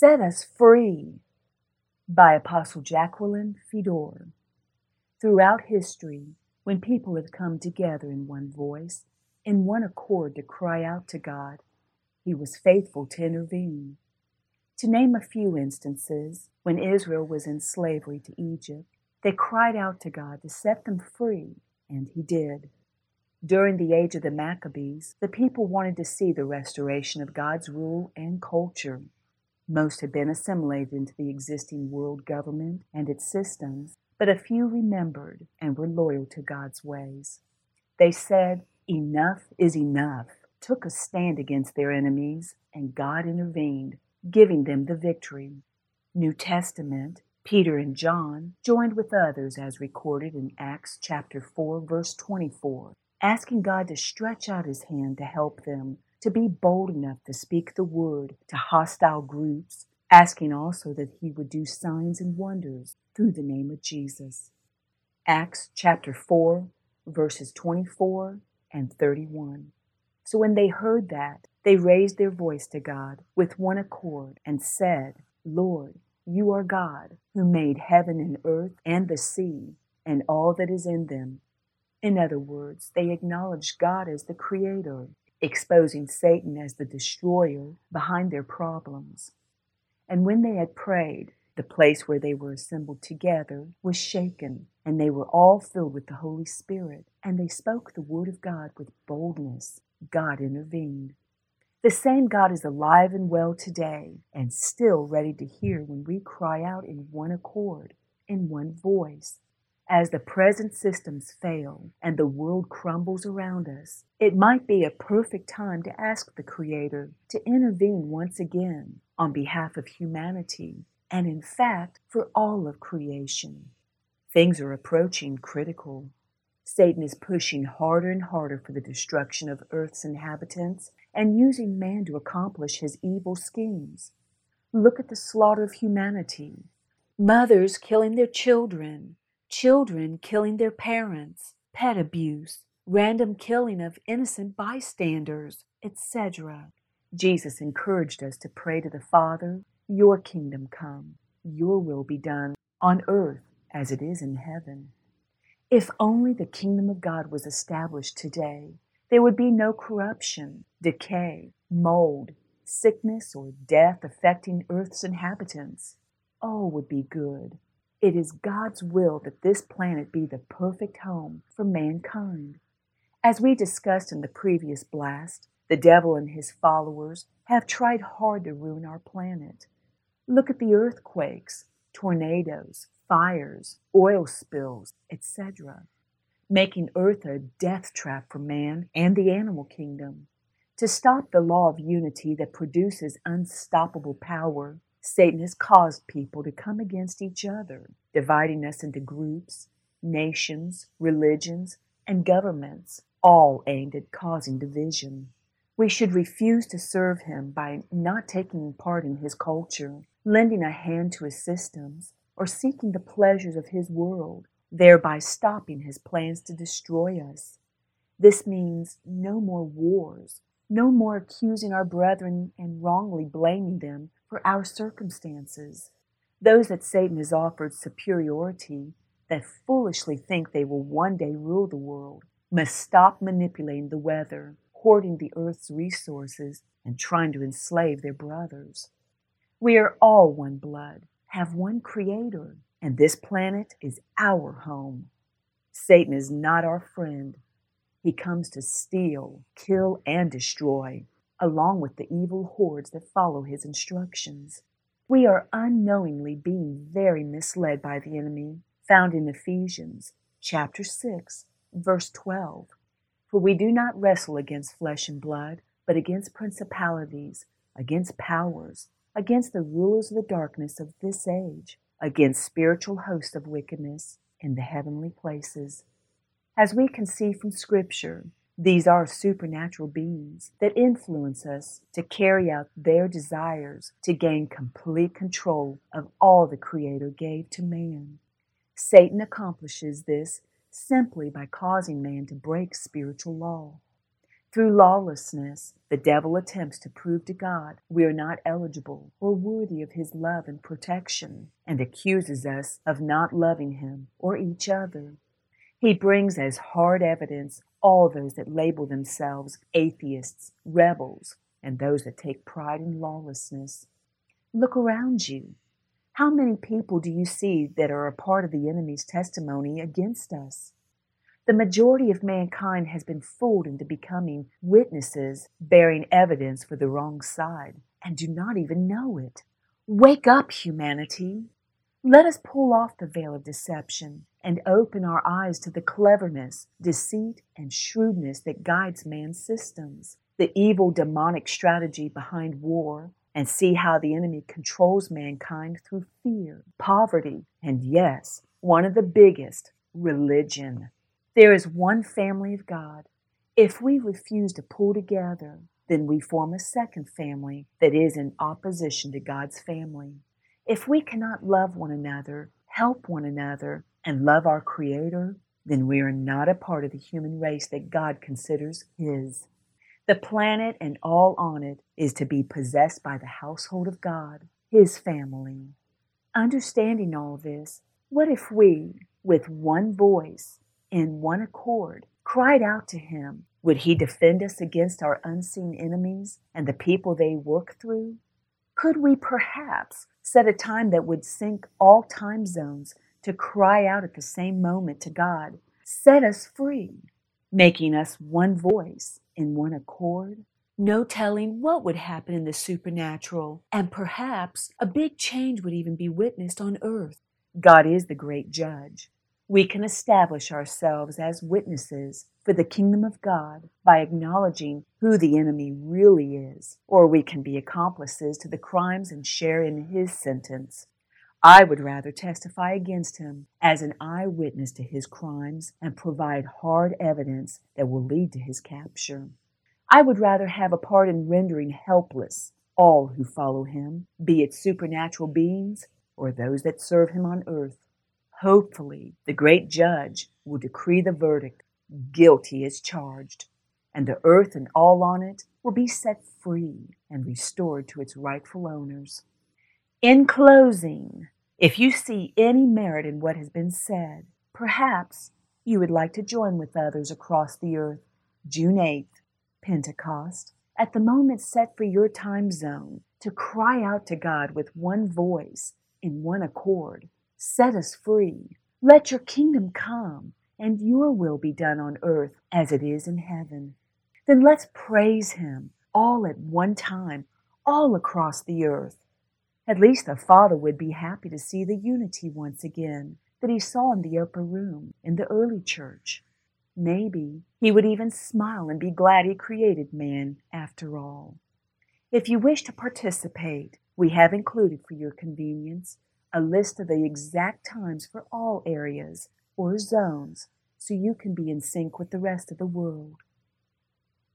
Set Us Free by Apostle Jacqueline Fedor. Throughout history, when people have come together in one voice, in one accord to cry out to God, He was faithful to intervene. To name a few instances, when Israel was in slavery to Egypt, they cried out to God to set them free, and He did. During the age of the Maccabees, the people wanted to see the restoration of God's rule and culture. Most had been assimilated into the existing world government and its systems, but a few remembered and were loyal to God's ways. They said, Enough is enough, took a stand against their enemies, and God intervened, giving them the victory. New Testament, Peter and John joined with others as recorded in Acts chapter 4 verse 24, asking God to stretch out his hand to help them to be bold enough to speak the word to hostile groups, asking also that he would do signs and wonders through the name of Jesus. Acts chapter 4, verses 24 and 31. So when they heard that, they raised their voice to God with one accord and said, Lord, you are God, who made heaven and earth and the sea and all that is in them. In other words, they acknowledged God as the Creator exposing Satan as the destroyer behind their problems. And when they had prayed, the place where they were assembled together was shaken, and they were all filled with the Holy Spirit, and they spoke the word of God with boldness. God intervened. The same God is alive and well today, and still ready to hear when we cry out in one accord, in one voice, as the present systems fail and the world crumbles around us, it might be a perfect time to ask the Creator to intervene once again on behalf of humanity and, in fact, for all of creation. Things are approaching critical. Satan is pushing harder and harder for the destruction of Earth's inhabitants and using man to accomplish his evil schemes. Look at the slaughter of humanity. Mothers killing their children, children killing their parents, pet abuse, random killing of innocent bystanders, etc. Jesus encouraged us to pray to the Father, Your kingdom come, Your will be done on earth as it is in heaven. If only the kingdom of God was established today, there would be no corruption, decay, mold, sickness, or death affecting earth's inhabitants. All would be good. It is God's will that this planet be the perfect home for mankind. As we discussed in the previous blast, the devil and his followers have tried hard to ruin our planet. Look at the earthquakes, tornadoes, fires, oil spills, etc., making Earth a death trap for man and the animal kingdom. To stop the law of unity that produces unstoppable power, Satan has caused people to come against each other, dividing us into groups, nations, religions, and governments, all aimed at causing division. We should refuse to serve him by not taking part in his culture, lending a hand to his systems, or seeking the pleasures of his world, thereby stopping his plans to destroy us. This means no more wars, no more accusing our brethren and wrongly blaming them for our circumstances. Those that Satan has offered superiority, that foolishly think they will one day rule the world, must stop manipulating the weather, hoarding the earth's resources, and trying to enslave their brothers. We are all one blood, have one creator, and this planet is our home. Satan is not our friend. He comes to steal, kill, and destroy along with the evil hordes that follow his instructions. We are unknowingly being very misled by the enemy, found in Ephesians chapter 6, verse 12. For we do not wrestle against flesh and blood, but against principalities, against powers, against the rulers of the darkness of this age, against spiritual hosts of wickedness in the heavenly places. As we can see from Scripture, these are supernatural beings that influence us to carry out their desires to gain complete control of all the Creator gave to man. Satan accomplishes this simply by causing man to break spiritual law. Through lawlessness, the devil attempts to prove to God we are not eligible or worthy of his love and protection, and accuses us of not loving him or each other. He brings as hard evidence all those that label themselves atheists, rebels, and those that take pride in lawlessness. Look around you. How many people do you see that are a part of the enemy's testimony against us? The majority of mankind has been fooled into becoming witnesses bearing evidence for the wrong side and do not even know it. Wake up, humanity! Let us pull off the veil of deception and open our eyes to the cleverness, deceit, and shrewdness that guides man's systems, the evil demonic strategy behind war, and see how the enemy controls mankind through fear, poverty, and yes, one of the biggest, religion. There is one family of God. If we refuse to pull together, then we form a second family that is in opposition to God's family. If we cannot love one another, help one another, and love our Creator, then we are not a part of the human race that God considers His. The planet and all on it is to be possessed by the household of God, His family. Understanding all this, what if we, with one voice, in one accord, cried out to him, would he defend us against our unseen enemies and the people they work through? Could we perhaps set a time that would sync all time zones to cry out at the same moment to God, set us free, making us one voice in one accord? No telling what would happen in the supernatural, and perhaps a big change would even be witnessed on earth. God is the great judge we can establish ourselves as witnesses for the kingdom of God by acknowledging who the enemy really is, or we can be accomplices to the crimes and share in his sentence. I would rather testify against him as an eyewitness to his crimes and provide hard evidence that will lead to his capture. I would rather have a part in rendering helpless all who follow him, be it supernatural beings or those that serve him on earth. Hopefully, the great judge will decree the verdict guilty as charged, and the earth and all on it will be set free and restored to its rightful owners. In closing, if you see any merit in what has been said, perhaps you would like to join with others across the earth, June 8th, Pentecost, at the moment set for your time zone, to cry out to God with one voice in one accord Set us free. Let your kingdom come, and your will be done on earth as it is in heaven. Then let's praise him all at one time, all across the earth. At least the Father would be happy to see the unity once again that he saw in the upper room in the early church. Maybe he would even smile and be glad he created man after all. If you wish to participate, we have included for your convenience a list of the exact times for all areas or zones so you can be in sync with the rest of the world.